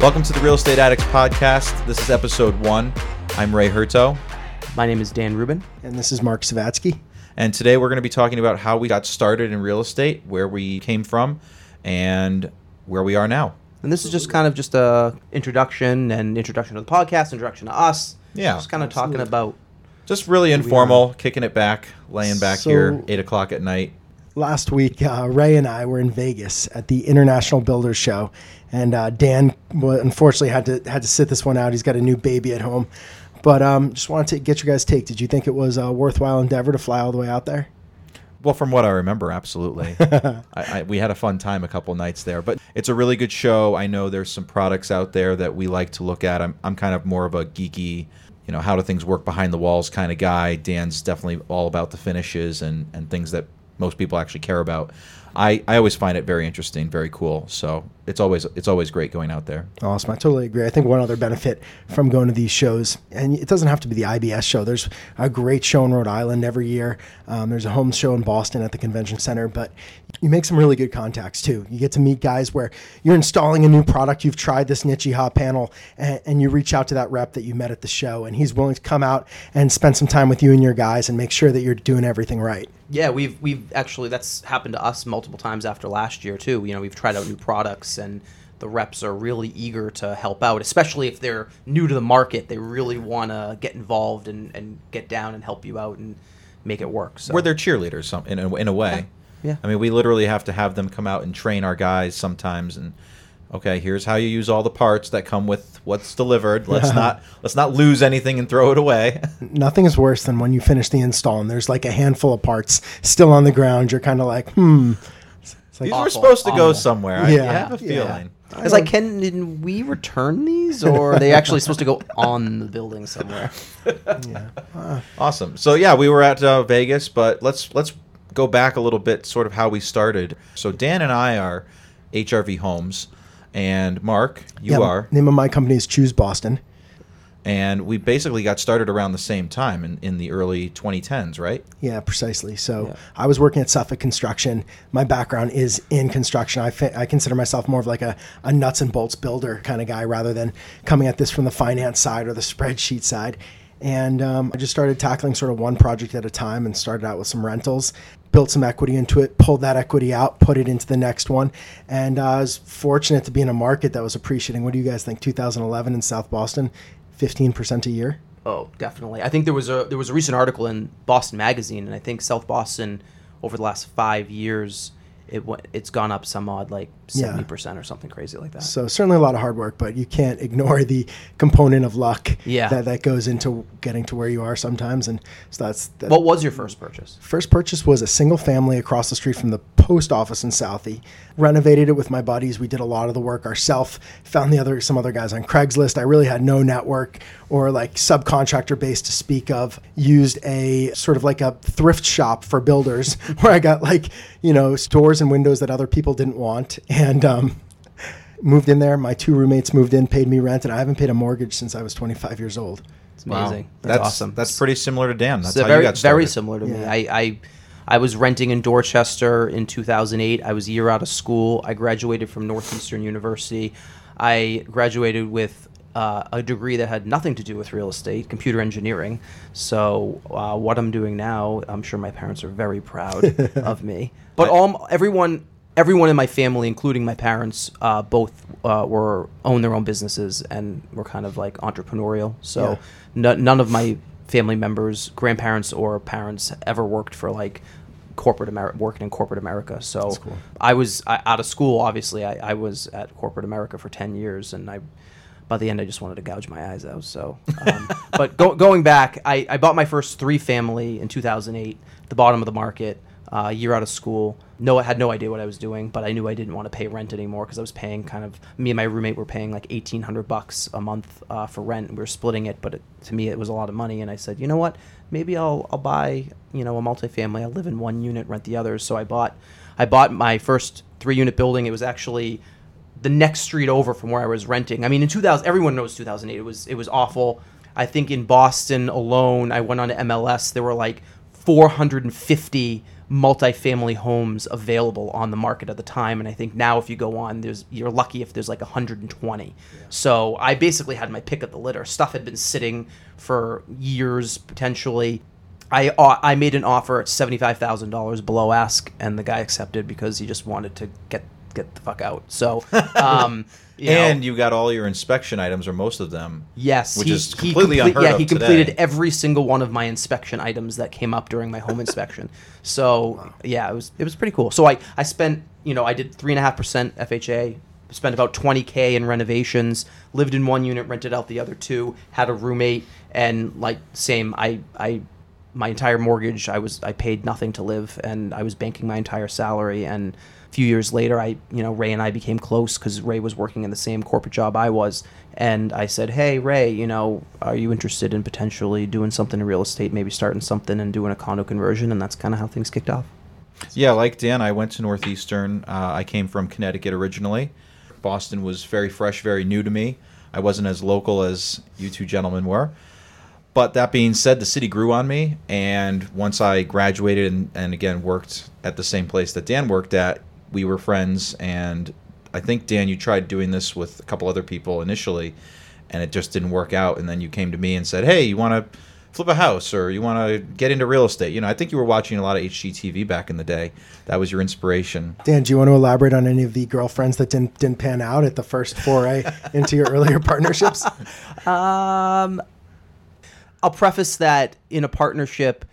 Welcome to the Real Estate Addicts Podcast. This is episode one. I'm Ray Hurto, My name is Dan Rubin. And this is Mark Savatsky. and today we're going to be talking about how we got started in real estate, where we came from, and where we are now. And this is just kind of just a introduction and introduction to the podcast, introduction to us. Yeah. Just kind of talking about Just really informal, kicking it back, laying back So- here, eight o'clock at night. Last week, uh, Ray and I were in Vegas at the International Builders Show, and uh, Dan unfortunately had to had to sit this one out. He's got a new baby at home, but um, just wanted to get your guys' take. Did you think it was a worthwhile endeavor to fly all the way out there? Well, from what I remember, absolutely. I, I, we had a fun time a couple nights there, but it's a really good show. I know there's some products out there that we like to look at. I'm, I'm kind of more of a geeky, you know, how do things work behind the walls kind of guy. Dan's definitely all about the finishes and, and things that most people actually care about. I, I always find it very interesting, very cool. So it's always it's always great going out there. Awesome. I totally agree. I think one other benefit from going to these shows, and it doesn't have to be the IBS show. There's a great show in Rhode Island every year. Um, there's a home show in Boston at the convention center, but you make some really good contacts too. You get to meet guys where you're installing a new product, you've tried this Nichiha panel, and, and you reach out to that rep that you met at the show, and he's willing to come out and spend some time with you and your guys and make sure that you're doing everything right. yeah, we've we've actually that's happened to us multiple times after last year too. You know, we've tried out new products and the reps are really eager to help out, especially if they're new to the market. They really want to get involved and, and get down and help you out and make it work. So We're their cheerleaders some, in, a, in a way. Yeah. I mean, we literally have to have them come out and train our guys sometimes and okay, here's how you use all the parts that come with what's delivered. Let's not let's not lose anything and throw it away. Nothing is worse than when you finish the install and there's like a handful of parts still on the ground. You're kind of like, hmm. It's like, These were supposed to go somewhere. I, Yeah. I have a feeling. I was like, can did we return these, or are they actually supposed to go on the building somewhere? yeah. Awesome. So yeah, we were at uh, Vegas, but let's let's go back a little bit, sort of how we started. So Dan and I are HRV Homes, and Mark, you Yeah, are, Name of my company is Choose Boston. and we basically got started around the same time in, in the early 2010s, right? Yeah, precisely. So Yeah. I was working at Suffolk Construction. My background is in construction. I, fi- I consider myself more of like a, a nuts and bolts builder kind of guy rather than coming at this from the finance side or the spreadsheet side. And um, I just started tackling sort of one project at a time and started out with some rentals, built some equity into it, pulled that equity out, put it into the next one. And uh, I was fortunate to be in a market that was appreciating. What do you guys think? 2011 in South Boston, 15% a year? Oh, definitely. I think there was a there was a recent article in Boston Magazine, and I think South Boston over the last five years it went, it's gone up some odd like Yeah. seventy percent or something crazy like that. So certainly a lot of hard work, but you can't ignore the component of luck Yeah. that, that goes into getting to where you are sometimes. And so that's that. What was your first purchase? First purchase was a single family across the street from the post office in Southie. Renovated it with my buddies. We did a lot of the work ourselves. Found the other some other guys on Craigslist. I really had no network or like subcontractor base to speak of. Used a sort of like a thrift shop for builders where I got like you know doors and windows that other people didn't want and. Um Moved in there. My two roommates moved in, paid me rent, and I haven't paid a mortgage since I was 25 years old. It's amazing. That's, That's awesome. That's pretty similar to Dan. That's So how very you got started. very similar to me. I, I I was renting in Dorchester in 2008. I was a year out of school. I graduated from Northeastern University. I graduated with uh, a degree that had nothing to do with real estate, computer engineering. So uh, what I'm doing now, I'm sure my parents are very proud of me. But all everyone everyone in my family, including my parents, uh, both uh, were own their own businesses and were kind of like entrepreneurial. So no, none of my family members, grandparents or parents, ever worked for like corporate America, working in corporate America. So cool. I was I, out of school. Obviously, I, I was at corporate America for ten years, and I. By the end, I just wanted to gouge my eyes out. So, um, but go, going back, I, I bought my first three family in 2008, the bottom of the market, uh, a year out of school. No, I had no idea what I was doing, but I knew I didn't want to pay rent anymore because I was paying kind of me and my roommate were paying like eighteen hundred bucks a month uh, for rent. and We were splitting it, but it, to me it was a lot of money. And I said, you know what? Maybe I'll I'll buy you know a multifamily. I'll live in one unit, rent the others. So I bought I bought my first three unit building. It was actually the next street over from where I was renting. I mean, in 2000, everyone knows 2008. It was it was awful. I think in Boston alone, I went on to MLS. There were like 450 multifamily homes available on the market at the time and i think now if you go on there's you're lucky if there's like 120 so i basically had my pick of the litter. Stuff had been sitting for years potentially. I uh, I made an offer at seventy five thousand dollars below ask, and the guy accepted because he just wanted to get get the fuck out. So, um, you know, and you got all your inspection items, or most of them. yes, which he, is he completely complete- unheard Yeah, of he completed today. every single one of my inspection items that came up during my home inspection. So yeah, it was it was pretty cool. So I I spent you know I did three and a half percent FHA. Spent about 20k in renovations. Lived in one unit, rented out the other two. Had a roommate, and like same. I I my entire mortgage i was i paid nothing to live and i was banking my entire salary and a few years later i you know ray and i became close because ray was working in the same corporate job i was and i said hey ray you know are you interested in potentially doing something in real estate maybe starting something and doing a condo conversion and that's kind of how things kicked off Yeah, like Dan, I went to Northeastern. Uh, I came from Connecticut originally. Boston was very fresh, very new to me. I wasn't as local as you two gentlemen were. But that being said, the city grew on me. And once I graduated and, and again worked at the same place that Dan worked at, we were friends. And I think, Dan, you tried doing this with a couple other people initially, and it just didn't work out. And then you came to me and said, hey, you want to flip a house or you want to get into real estate? You know, I think you were watching a lot of HGTV back in the day. That was your inspiration. Dan, do you want to elaborate on any of the girlfriends that didn't didn't pan out at the first foray into your earlier partnerships? Um, I'll preface that in a partnership,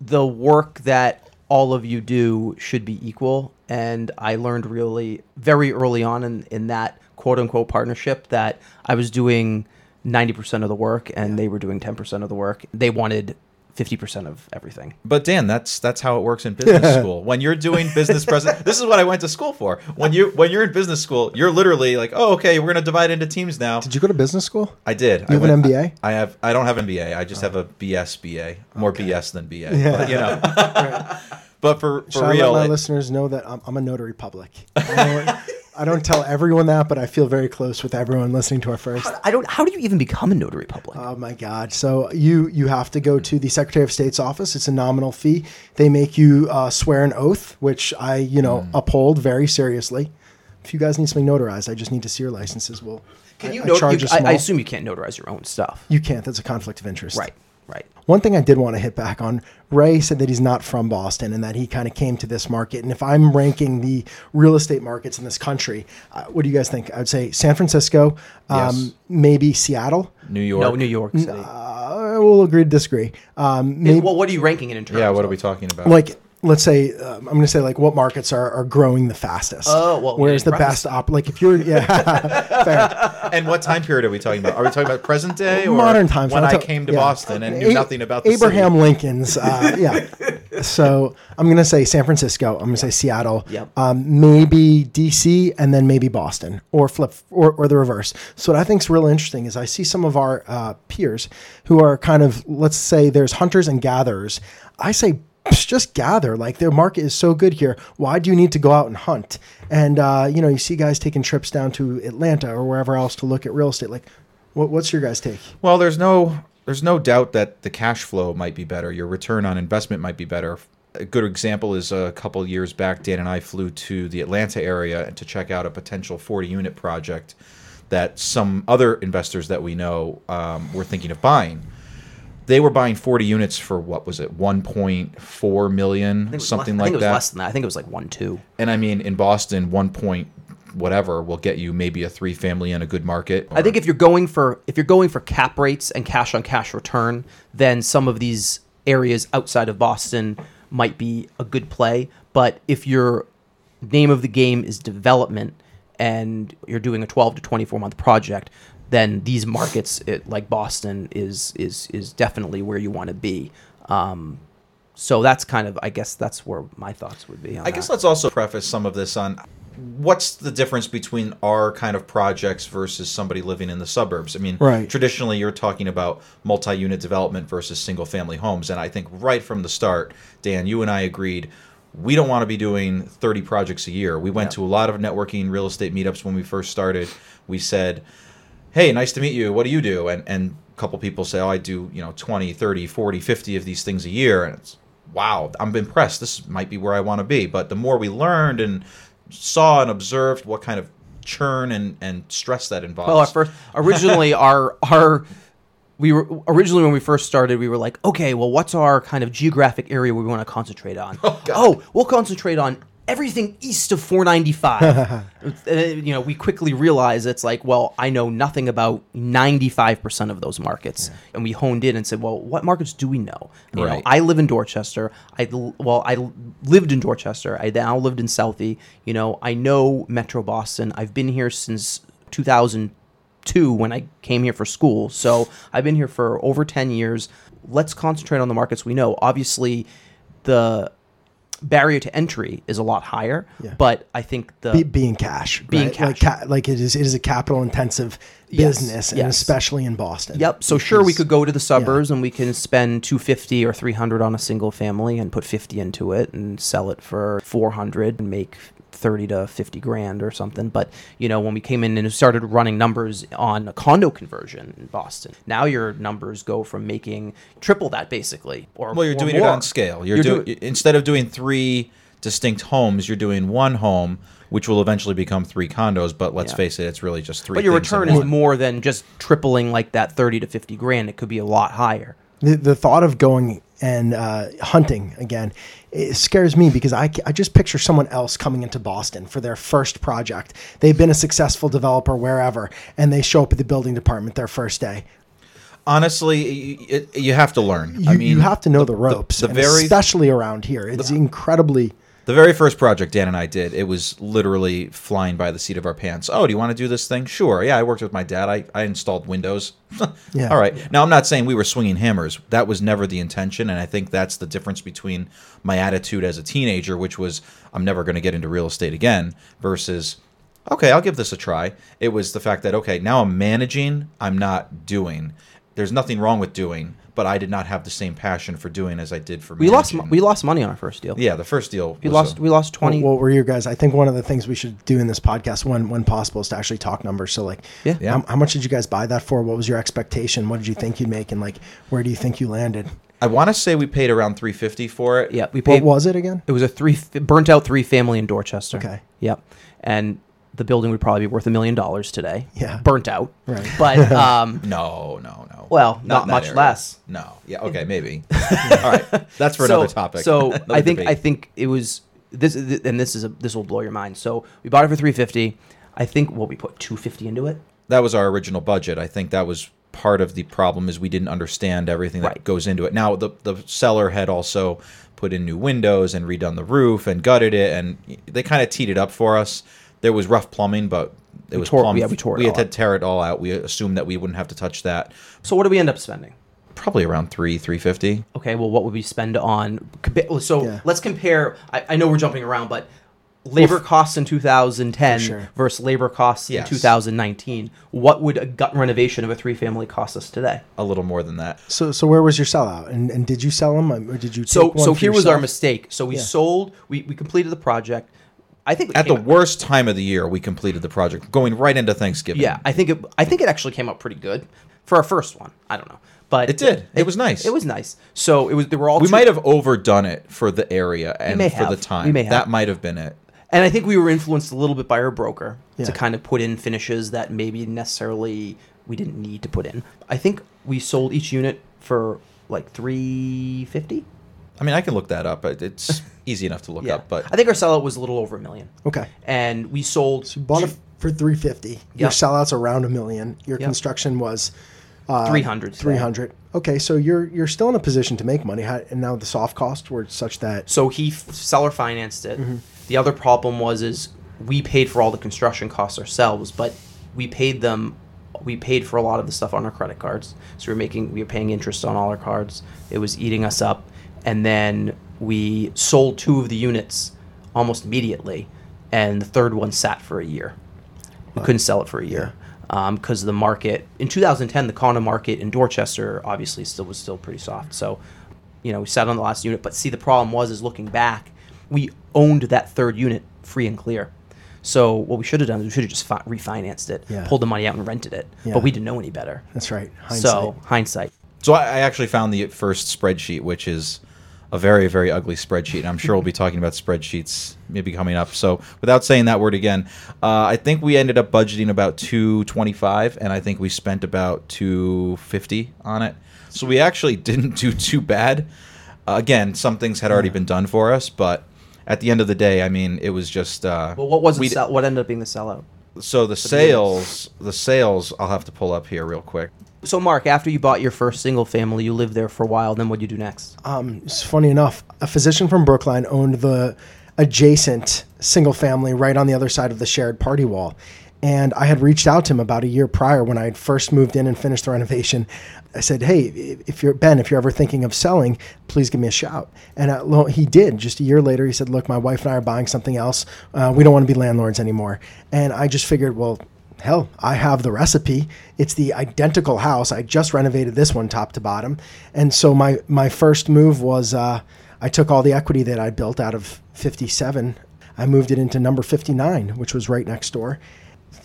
the work that all of you do should be equal. And I learned really very early on in, in that quote unquote partnership that I was doing 90% of the work and they were doing 10% of the work. They wanted 50% of everything. But Dan, that's that's how it works in business school. When you're doing business present, this is what I went to school for. When you when you're in business school, you're literally like, oh, okay, we're gonna divide into teams now. Did you go to business school? I did. You I have an went- MBA? I have. I don't have an MBA. I just oh. have a BS BA. More BS than BA. But, you know. but for for Should I let my it- listeners know that I'm, I'm a notary public? I don't, tell everyone that, but I feel very close with everyone listening to our first. I don't, how do you even become a notary public? Oh my God! So you you have to go to the Secretary of State's office. It's a nominal fee. They make you uh, swear an oath, which I you know uphold very seriously. If you guys need something notarized, I just need to see your licenses. Well, Can I- you, I not- charge you I, I assume you can't notarize your own stuff. you can't. That's a conflict of interest. Right, right. One thing I did want to hit back on, Ray said that he's not from Boston and that he kind of came to this market. And if I'm ranking the real estate markets in this country, uh, what do you guys think? I would say San Francisco, um, Yes. maybe Seattle. New York. No, New York City. Uh, we'll agree to disagree. Um, maybe, well, what are you ranking it in terms Yeah. What are we talking about? like let's say um, I'm going to say like what markets are, are growing the fastest. Oh, well, where's the preface- best op? Like if you're yeah, fair. and what time period are we talking about? Are we talking about present day or modern times. when I'll I came to yeah. Boston and knew A- nothing about the Abraham city? Lincoln's. Uh, yeah. So I'm gonna say San Francisco. I'm gonna say Seattle. Yep. Um, maybe DC, and then maybe Boston, or flip, or, or the reverse. So what I think is real interesting is I see some of our uh, peers who are kind of let's say there's hunters and gatherers. I say "Psh, just gather. Like their market is so good here. Why do you need to go out and hunt? And uh, you know, you see guys taking trips down to Atlanta or wherever else to look at real estate. Like, what, what's your guys' take? Well, there's no there's no doubt that the cash flow might be better. Your return on investment might be better. A good example is a couple years back, Dan and I flew to the Atlanta area to check out a potential 40 unit project that some other investors that we know um, were thinking of buying. They were buying 40 units for what was it, 1.4 million, I think it was something less, I like it was that. less than that. I think it was like one two. And I mean, in Boston, one point whatever will get you maybe a three family in a good market. I think if you're going for if you're going for cap rates and cash on cash return, then some of these areas outside of Boston might be a good play. But if your name of the game is development and you're doing a 12 to 24 month project, then these markets it, like Boston is is is definitely where you want to be. Um, so that's kind of I guess that's where my thoughts would be. On I guess let's also preface some of this on what's the difference between our kind of projects versus somebody living in the suburbs. I mean, Right. traditionally you're talking about multi-unit development versus single-family homes, and I think right from the start, Dan, you and I agreed we don't want to be doing 30 projects a year. We went Yeah. to a lot of networking real estate meetups when we first started. We said, hey nice to meet you what do you do and and a couple people say oh i do you know 20 30 40 50 of these things a year and it's wow, I'm impressed. This might be where I want to be. But the more we learned and saw and observed what kind of churn and, and stress that involves. Well, our first originally our our we were originally when we first started we were like okay well what's our kind of geographic area we want to concentrate on oh, oh, we'll concentrate on everything east of 495 Uh, you know we quickly realize it's like well i know nothing about 95% of those markets and we honed in and said well what markets do we know you know Right. i live in dorchester I well I lived in dorchester i now lived in southie you know i know metro boston i've been here since 2002 when I came here for school. So I've been here for over 10 years. Let's concentrate on the markets we know. Obviously, the barrier to entry is a lot higher, Yeah. but I think the Be, being cash, Being right? like, cash. ca- like it is, it is a capital intensive Yes, business, and yes. especially in Boston. Yep. So sure, we could go to the suburbs and we can spend 250 or 300 on a single family and put 50 into it and sell it for 400 and make 30 to 50 grand or something. But you know, when we came in and started running numbers on a condo conversion in Boston, now your numbers go from making triple that basically. Or Well, you're or doing it on scale. You're, You're doing doing- instead of doing three distinct homes, you're doing one home, which will eventually become three condos. But let's Yeah. face it, it's really just three. But your return is more than just tripling like that 30 to 50 grand. It could be a lot higher. the, the thought of going and uh, hunting again it scares me because I, I just picture someone else coming into Boston for their first project. They've been a successful developer wherever, and they show up at the building department their first day. Honestly, it, you have to learn. You, I mean, you have to know the, ropes, the and very especially around here. It's incredibly. The very first project Dan and I did, it was literally flying by the seat of our pants. Oh, do you want to do this thing? Sure. Yeah, I worked with my dad. I, I installed Windows. Yeah. All right. Now, I'm not saying we were swinging hammers. That was never the intention. And I think that's the difference between my attitude as a teenager, which was, I'm never going to get into real estate again, versus, okay, I'll give this a try. It was the fact that, okay, now I'm managing, I'm not doing. There's nothing wrong with doing, but I did not have the same passion for doing as I did for We lost managing. mo- we lost money on our first deal. Yeah, the first deal. We was lost a- we lost 20 What were your guys? I think one of the things we should do in this podcast, when when possible, is to actually talk numbers. So, like, Yeah. Yeah. How, how much did you guys buy that for? What was your expectation? What did you think you'd make? And like, where do you think you landed? I want to say we paid around 350 for it. Yeah, we paid. What paid was it again? It was a three burnt out three family in Dorchester. Okay. Yep. And the building would probably be worth a million dollars today. Yeah. Burnt out. Right. But um, No, no, no. Well, not in that much area. less. No. Yeah. Okay. Maybe. All right. That's for so, another topic. So Another I think debate. I think it was this, and this is a, this will blow your mind. So we bought it for three fifty. I think what we put two fifty into it. that was our original budget. I think that was part of the problem is we didn't understand everything that Right. goes into it. Now the the seller had also put in new windows and redone the roof and gutted it, and they kind of teed it up for us. There was rough plumbing, but it was tore- plumbed. yeah, we tore it We all had to up. tear it all out. We assumed that we wouldn't have to touch that. So what do we end up spending? Probably around three, three fifty. Okay, well, what would we spend on? So Yeah. let's compare. I, I know we're jumping around, but labor costs in 2010 sure. versus labor costs Yes. in 2019. What would a gut renovation of a three family cost us today? A little more than that. So, so where was your sellout? And and did you sell them, or did you? Take So one so for here was our mistake. So we Yeah. sold. We, we completed the project. I think At the came- worst time of the year, we completed the project, going right into Thanksgiving. Yeah, I think it. I think it actually came out pretty good for our first one. I don't know, but It did. It was nice. It was nice. So it was. They were all. we two- might have overdone it for the area and for the time. We may have. That might have been it. And I think we were influenced a little bit by our broker Yeah. to kind of put in finishes that maybe necessarily we didn't need to put in. I think we sold each unit for like three fifty. I mean, I can look that up. It's easy enough to look Yeah, up, but I think our sellout was a little over a million. Okay. And we sold You bought it for three fifty. Your Yep. sellouts around a million. Your Yep. construction was three hundred. three hundred. Okay, so you're you're still in a position to make money, How- and now the soft costs were such that So he f- seller financed it. Mm-hmm. The other problem was is we paid for all the construction costs ourselves, but we paid them. We paid for a lot of the stuff on our credit cards. So we were making we were paying interest on all our cards. It was eating us up, and then we sold two of the units almost immediately, and the third one sat for a year. We couldn't sell it for a year because um, the market in 2010, the condo market in Dorchester obviously still was still pretty soft. So, you know, we sat on the last unit. But see, the problem was is looking back, we owned that third unit free and clear. So what we should have done is we should have just fi- refinanced it, Yeah. pulled the money out and rented it. Yeah. But we didn't know any better. that's right. Hindsight. So hindsight. so I, I actually found the first spreadsheet, which is a very very ugly spreadsheet. And I'm sure we'll be talking about spreadsheets maybe coming up. So without saying that word again, uh, I think we ended up budgeting about 225, and I think we spent about 250 on it. So we actually didn't do too bad. Uh, again, some things had already been done for us, but at the end of the day, I mean, it was just. Uh, Well, what was we sell- what ended up being the sellout? so the sales, the sales, I'll have to pull up here real quick. So, Mark, after you bought your first single family, you lived there for a while. Then what would you do next? Um, it's funny enough, a physician from Brookline owned the adjacent single family right on the other side of the shared party wall. And I had reached out to him about a year prior when I had first moved in and finished the renovation. I said, "Hey, if you're Ben, if you're ever thinking of selling, please give me a shout." And uh, lo- he did. Just a year later, he said, "Look, my wife and I are buying something else. Uh, we don't want to be landlords anymore." And I just figured, well, hell, I have the recipe. It's the identical house. I just renovated this one top to bottom, and so my my first move was uh, I took all the equity that I built out of 57. I moved it into number 59, which was right next door.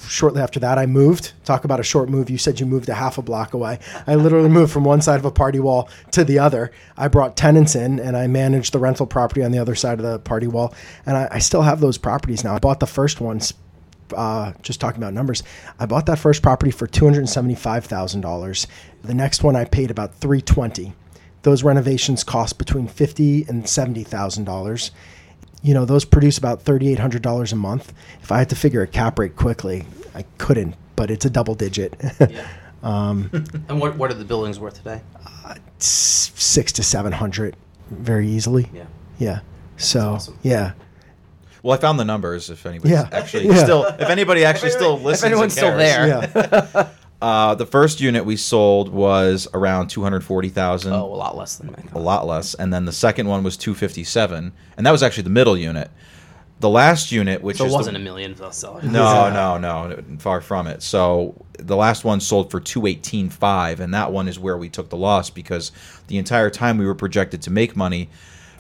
Shortly after that, I moved. Talk about a short move. You said you moved a half a block away. I literally moved from one side of a party wall to the other. I brought tenants in and I managed the rental property on the other side of the party wall. And I, I still have those properties now. I bought the first ones uh, just talking about numbers, I bought that first property for two hundred seventy-five thousand dollars. The next one I paid about three twenty. Those renovations cost between fifty and seventy thousand dollars. You know, those produce about thirty-eight hundred dollars a month. If I had to figure a cap rate quickly, I couldn't, but it's a double digit. Um and what what are the buildings worth today? Six to seven hundred, very easily. Yeah. Yeah. So awesome. yeah. Well, I found the numbers. If anybody Yeah. actually Yeah. still, if anybody actually still listens, and anyone's still cares. there. Yeah. Uh, the first unit we sold was around two hundred forty thousand. Oh, a lot less than my a lot less. And then the second one was 257, and that was actually the middle unit. The last unit, which So it is the- wasn't a million sellers. no, no, no, far from it. So the last one sold for 218.5, and that one is where we took the loss because the entire time we were projected to make money.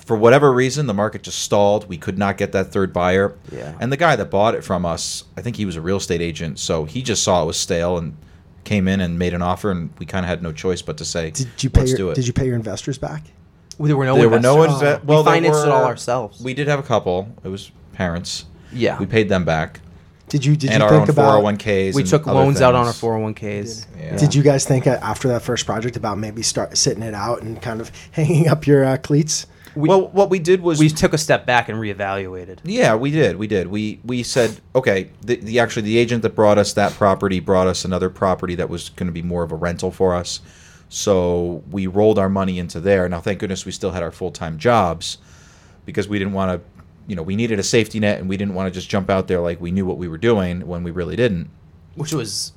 For whatever reason, the market just stalled. We could not get that third buyer. Yeah. And the guy that bought it from us, I think he was a real estate agent, so he just saw it was stale and came in and made an offer, and we kind of had no choice but to say, Did you pay "Let's your, do it." Did you pay your investors back? There were no. there were no investors. inve- We well, there financed it all ourselves. We did have a couple. It was parents. Yeah. We paid them back. Did you did and you our think own about 401ks. we and took other loans out on our 401ks. Yeah. Did you guys think uh, after that first project about maybe start sitting it out and kind of hanging up your uh, cleats? Well, what we did was We took a step back and reevaluated. Yeah, we did. We did. We we said, okay, the, the actually the agent that brought us that property brought us another property that was going to be more of a rental for us. So we rolled our money into there. Now, thank goodness we still had our full time jobs because we didn't want to, you know, we needed a safety net and we didn't want to just jump out there like we knew what we were doing when we really didn't. which was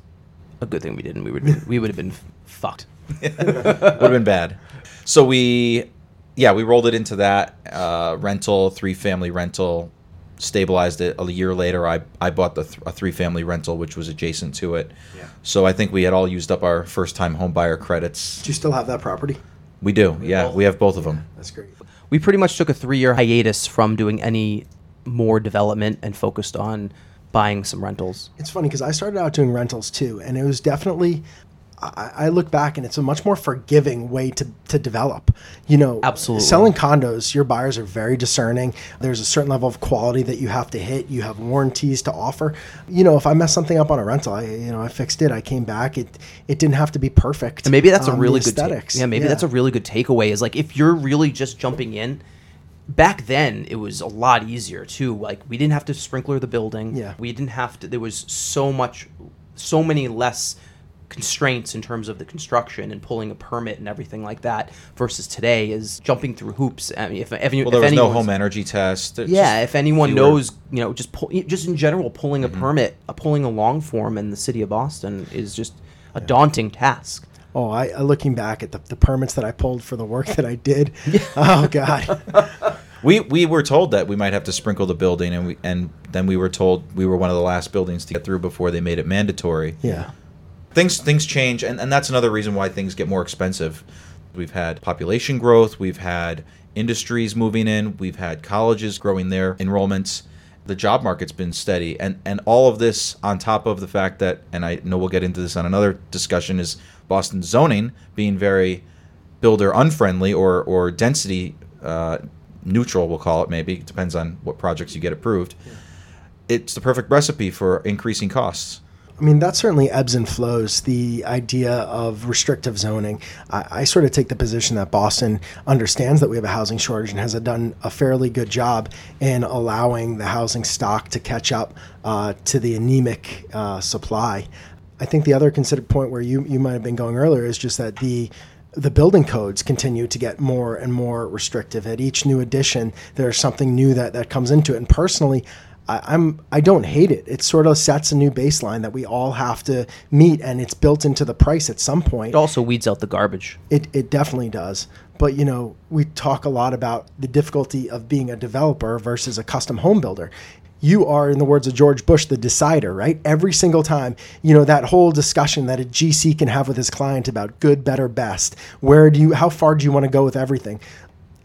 a good thing we didn't. We would we would have been fucked. would have been bad. So we, yeah, we rolled it into that uh, rental, three family rental, stabilized it. A year later, I I bought the th- a three family rental, which was adjacent to it. Yeah. So I think we had all used up our first time home buyer credits. Do you still have that property? We do, yeah, both- we have both of them. That's great. We pretty much took a three year hiatus from doing any more development and focused on buying some rentals. It's funny because I started out doing rentals too, and it was definitely. I, I look back and it's a much more forgiving way to, to develop. You know, Absolutely. Selling condos, your buyers are very discerning. There's a certain level of quality that you have to hit. You have warranties to offer. You know, if I mess something up on a rental, I you know I fixed it. I came back. It it didn't have to be perfect. And maybe that's a Um, the really good ta- yeah, maybe that's a really good takeaway. Is like if you're really just jumping in. Back then, it was a lot easier too. Like we didn't have to sprinkler the building. Yeah. we didn't have to. There was so much, so many less constraints in terms of the construction and pulling a permit and everything like that. Versus today is jumping through hoops. I mean, if, if, Well, there if was no home energy test. There's yeah, if anyone fewer- Mm-hmm. knows, you know, just pull, just in general, pulling a permit, uh, pulling a long form in the city of Boston is just a daunting task. Oh, I uh, looking back at the, the permits that I pulled for the work that I did. Oh God. We we were told that we might have to sprinkle the building, and we and then we were told we were one of the last buildings to get through before they made it mandatory. Yeah. Things things change and, and that's another reason why things get more expensive we've had population growth we've had industries moving in we've had colleges growing their enrollments the job market's been steady and and all of this on top of the fact that and i know we'll get into this on another discussion is boston zoning being very builder unfriendly or or density uh, neutral, we'll call it maybe. It depends on what projects you get approved. It's the perfect recipe for increasing costs. I mean, that certainly ebbs and flows. The idea of restrictive zoning. I, I, sort of take the position that Boston understands that we have a housing shortage and has done a fairly good job in allowing the housing stock to catch up uh, to the anemic uh, supply. I think the other considered point where you, you might have been going earlier is just that the the building codes continue to get more and more restrictive. At each new edition, there's something new that, that comes into it. And personally, I, I'm I don't hate it. It sort of sets a new baseline that we all have to meet, and it's built into the price at some point. It also weeds out the garbage. It it definitely does. But you know, we talk a lot about the difficulty of being a developer versus a custom home builder you are, in the words of George Bush, the decider, right? Every single time, you know, that whole discussion that a GC can have with his client about good, better, best. Where do you, how far do you want to go with everything?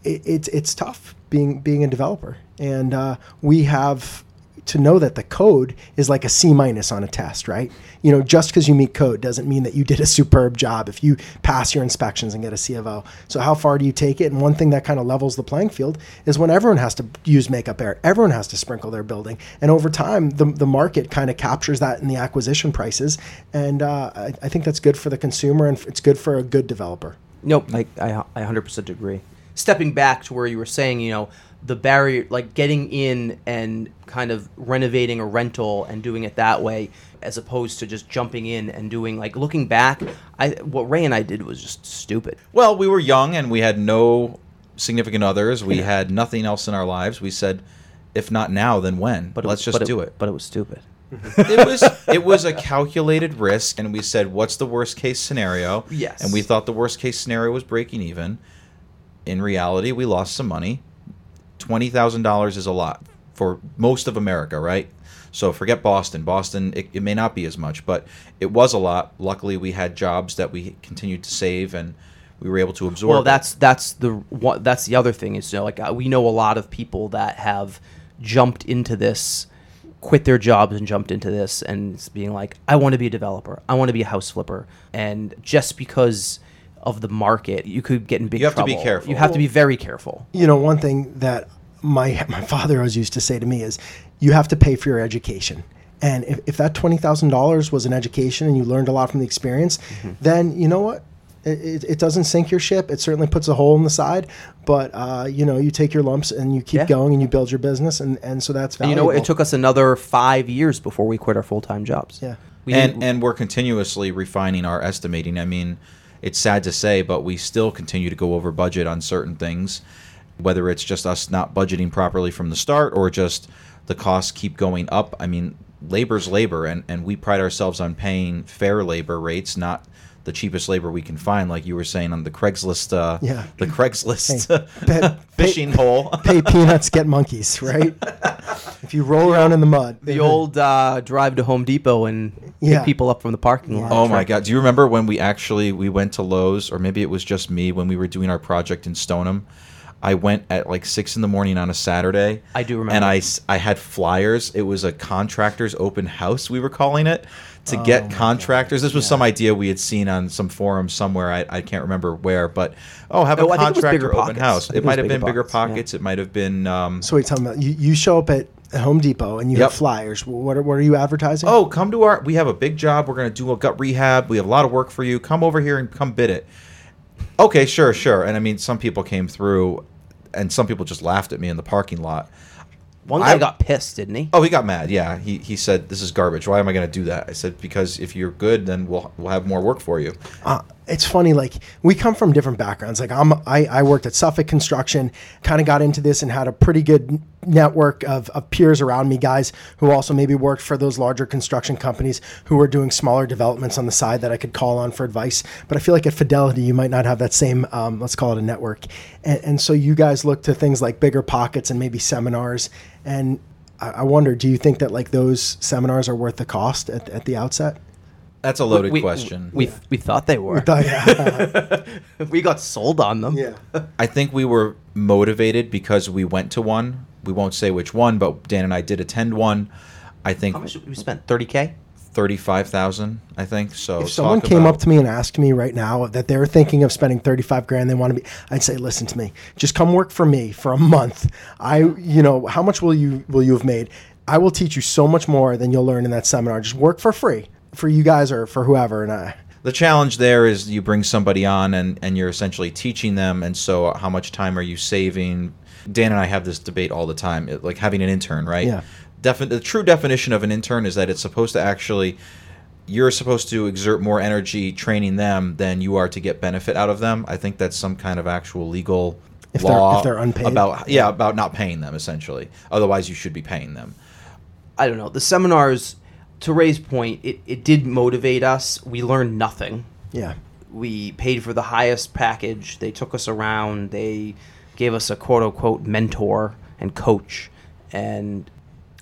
It, it's it's tough being being a developer, and uh, we have to know that the code is like a C minus on a test, right? You know, just because you meet code doesn't mean that you did a superb job if you pass your inspections and get a C of O. So how far do you take it? And one thing that kind of levels the playing field is when everyone has to use makeup air, everyone has to sprinkle their building. And over time, the, the market kind of captures that in the acquisition prices. And uh, I, I think that's good for the consumer and it's good for a good developer. Nope, I, I, I 100% agree. Stepping back to where you were saying, you know, the barrier, like getting in and kind of renovating a rental and doing it that way, as opposed to just jumping in and doing like looking back. I what Ray and I did was just stupid. Well, we were young and we had no significant others. We had nothing else in our lives. We said, if not now, then when? But let's just but do it. But it was stupid. it was it was a calculated risk, and we said, what's the worst case scenario? Yes. And we thought the worst case scenario was breaking even. In reality, we lost some money twenty thousand dollars is a lot for most of America, right? So forget Boston. Boston, it, it, may not be as much, but it was a lot. Luckily, we had jobs that we continued to save, and we were able to absorb. Well, that's that's the what, that's the other thing is you know, like uh, we know a lot of people that have jumped into this, quit their jobs and jumped into this, and being like, I want to be a developer, I want to be a house flipper, and just because of the market, you could get in big you have trouble. to be careful. You have to be very careful. You know, one thing that my my father always used to say to me is, you have to pay for your education. And if, if that twenty thousand dollars was an education and you learned a lot from the experience, mm-hmm. then you know what? It, it, doesn't sink your ship. It certainly puts a hole in the side, but uh, you know you take your lumps and you keep yeah. going and you build your business, and, and so that's. And you know it took us another five years before we quit our full time jobs. Yeah, we and and we're continuously refining our estimating. I mean, it's sad to say, but we still continue to go over budget on certain things, whether it's just us not budgeting properly from the start or just the costs keep going up. I mean, labor's labor, and, and we pride ourselves on paying fair labor rates, not the cheapest labor we can find, like you were saying on the Craigslist, uh, yeah. the Craigslist hey, fishing pay, hole. pay peanuts, get monkeys, right? if you roll around in the mud, the old uh, drive to Home Depot and yeah. pick people up from the parking lot. Oh my God! Do you remember when we actually we went to Lowe's, or maybe it was just me when we were doing our project in Stoneham? I went at like six in the morning on a Saturday. I do remember. And I, I had flyers. It was a contractor's open house, we were calling it, to oh get contractors. This was yeah. some idea we had seen on some forum somewhere. I, I can't remember where, but oh, have a contractor open house. It, it might have been bigger pockets. Yeah. It might have been. Um, so wait, tell me, you, you show up at Home Depot and you yep. have flyers. What are, what are you advertising? Oh, come to our. We have a big job. We're going to do a gut rehab. We have a lot of work for you. Come over here and come bid it. Okay, sure, sure. And I mean, some people came through, and some people just laughed at me in the parking lot. One guy I, got pissed, didn't he? Oh, he got mad. Yeah, he he said, "This is garbage. Why am I going to do that?" I said, "Because if you're good, then we'll we'll have more work for you." Uh, it's funny like we come from different backgrounds like i'm i, I worked at suffolk construction kind of got into this and had a pretty good network of, of peers around me guys who also maybe worked for those larger construction companies who were doing smaller developments on the side that i could call on for advice but i feel like at fidelity you might not have that same um, let's call it a network and, and so you guys look to things like bigger pockets and maybe seminars and I, I wonder do you think that like those seminars are worth the cost at, at the outset that's a loaded we, question. We, we, we thought they were. We, thought, yeah. we got sold on them. Yeah. I think we were motivated because we went to one. We won't say which one, but Dan and I did attend one. I think How much we spent? Thirty k. thirty-five thousand, I think. So If someone came up to me and asked me right now that they're thinking of spending 35 grand, they want to be, I'd say, listen to me, just come work for me for a month. I, you know, how much will you, will you have made? I will teach you so much more than you'll learn in that seminar. Just work for free for you guys or for whoever. And I, the challenge there is you bring somebody on and, and you're essentially teaching them and so how much time are you saving dan and i have this debate all the time like having an intern right Yeah. Defi- the true definition of an intern is that it's supposed to actually you're supposed to exert more energy training them than you are to get benefit out of them i think that's some kind of actual legal If they're- law if they're unpaid. about yeah about not paying them essentially otherwise you should be paying them I don't know. The seminars, to Ray's point, it, it did motivate us. We learned nothing. yeah. We paid for the highest package. They took us around. They gave us a quote unquote mentor and coach. And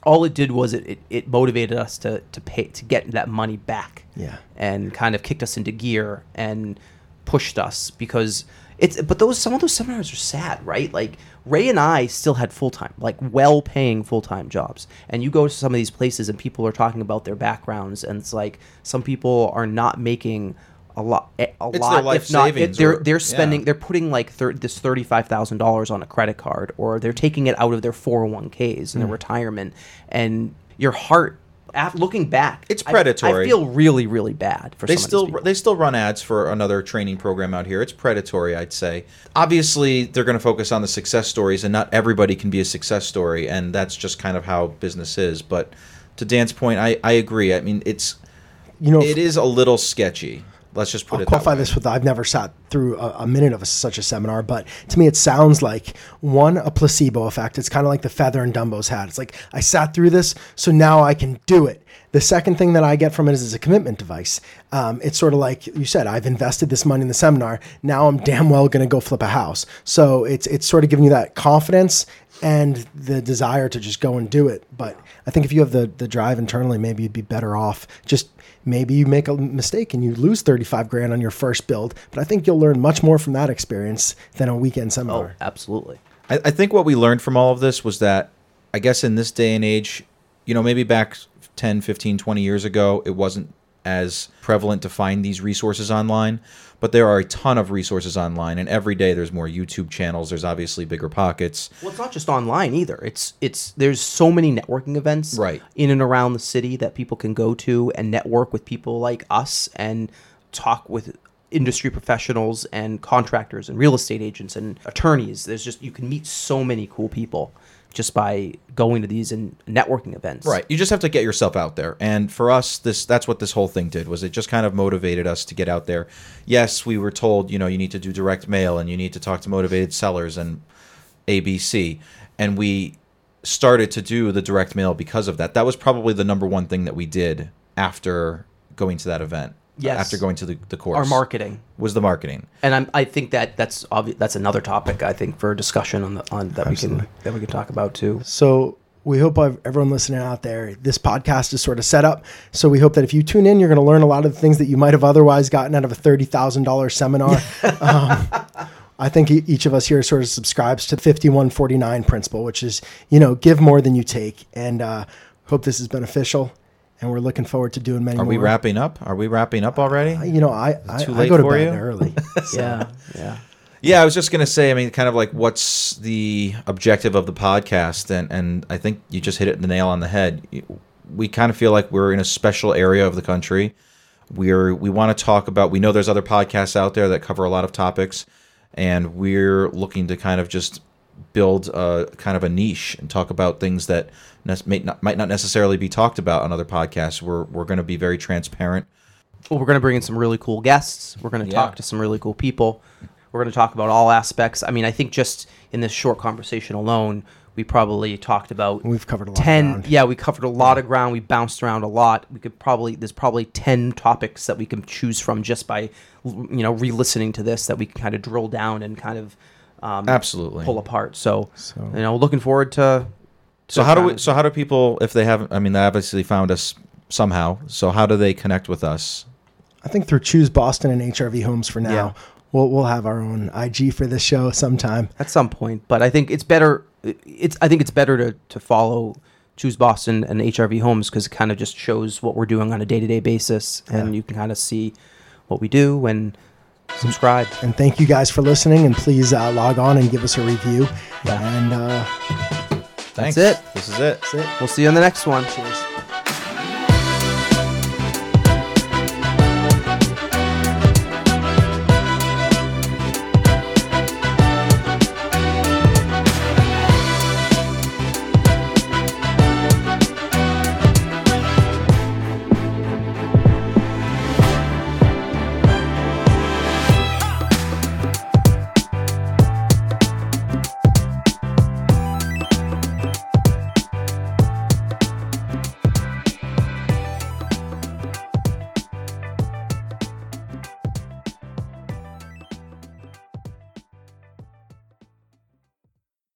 all it did was it, it, it motivated us to, to pay to get that money back. Yeah. And kind of kicked us into gear and pushed us because it's but those some of those seminars are sad, right? Like Ray and I still had full time, like well paying full time jobs. And you go to some of these places and people are talking about their backgrounds and it's like some people are not making a lot eh, a their lot life if not savings it, they're or- they're spending yeah. they're putting like thir- this $35,000 on a credit card or they're taking it out of their 401ks and their hmm. retirement and your heart af- looking back It's I- I, predatory. feel really really bad for they some of these still they still run ads for another training program out here. It's predatory, I'd say. Obviously, they're going to focus on the success stories, and not everybody can be a success story, and that's just kind of how business is. But to Dan's point, I, I agree. I mean, it's You know, it is a little sketchy. Let's just put I'll it qualify that way. this with I've never sat through a, a minute of a, such a seminar, but to me it sounds like one a placebo effect. It's kind of like the feather in Dumbo's hat. It's like I sat through this, so now I can do it. The second thing that I get from it is it's a commitment device. Um, it's sort of like you said, I've invested this money in the seminar. Now I'm damn well going to go flip a house. So it's it's sort of giving you that confidence and the desire to just go and do it. But I think if you have the the drive internally, maybe you'd be better off just maybe you make a mistake and you lose 35 grand on your first build but i think you'll learn much more from that experience than a weekend seminar. oh seminar absolutely I, I think what we learned from all of this was that I guess in this day and age, you know, maybe back 10, 15, 20 years ago, it wasn't as prevalent to find these resources online, but there are a ton of resources online and every day there's more YouTube channels, there's obviously bigger pockets. Well, it's not just online either. It's it's there's so many networking events Right. in and around the city that people can go to and network with people like us and talk with industry professionals and contractors and real estate agents and attorneys. There's just you can meet so many cool people just by going to these and networking events. Right. You just have to get yourself out there. And for us, this that's what this whole thing did was it just kind of motivated us to get out there. Yes, we were told, you know, you need to do direct mail and you need to talk to motivated sellers and ABC. And we started to do the direct mail because of that. That was probably the number one thing that we did after going to that event. Yes. After going to the, the course. Our marketing. was the marketing. And I'm, I think that that's obvi- that's another topic I think for discussion on the on that we can that we can talk about too. so we hope ev- everyone listening out there this podcast is sort of set up so we hope that if you tune in you're going to learn a lot of the things that you might have otherwise gotten out of a $30000 seminar um, I think e- each of us here sort of subscribes to the 5149 principle, which is, you know, give more than you take. And uh, hope this is beneficial. And we're looking forward to doing many more. Are more. we wrapping up? Are we wrapping up already? Uh, you know, I, I, Too I go to bed you? early. Yeah, yeah. Yeah, I was just gonna say. I mean, kind of like, what's the objective of the podcast? And and I think you just hit it the nail on the head. We kind of feel like we're in a special area of the country. We're we want to talk about. We know there's other podcasts out there that cover a lot of topics, and we're looking to kind of just build a kind of a niche and talk about things that ne- may not, might not necessarily be talked about on other podcasts. We're we're going to be very transparent. Well, we're going to bring in some really cool guests. We're going to Yeah. talk to some really cool people. We're going to talk about all aspects. I mean, I think just in this short conversation alone, we probably talked about We've covered a lot 10 ground. yeah we covered a lot of ground we bounced around a lot we could probably there's probably 10 topics that we can choose from just by you know re-listening to this that we can kind of drill down and kind of um, Absolutely. pull apart so, you know looking forward to, to So how do we? So how do people, if they haven't? I mean, they obviously found us somehow. So how do they connect with us? I think through Choose Boston and HRV Homes for now. Yeah. We'll, we'll have our own IG for this show sometime. at some point but i think it's better it's i think it's better to to follow choose Boston and HRV Homes because it kind of just shows what we're doing on a day to day basis, and Yeah. you can kind of see what we do and subscribe. And thank you guys for listening. And please uh, log on and give us a review. Yeah. And uh, Thanks. it. This is it. that's it. We'll see you on the next one. Cheers.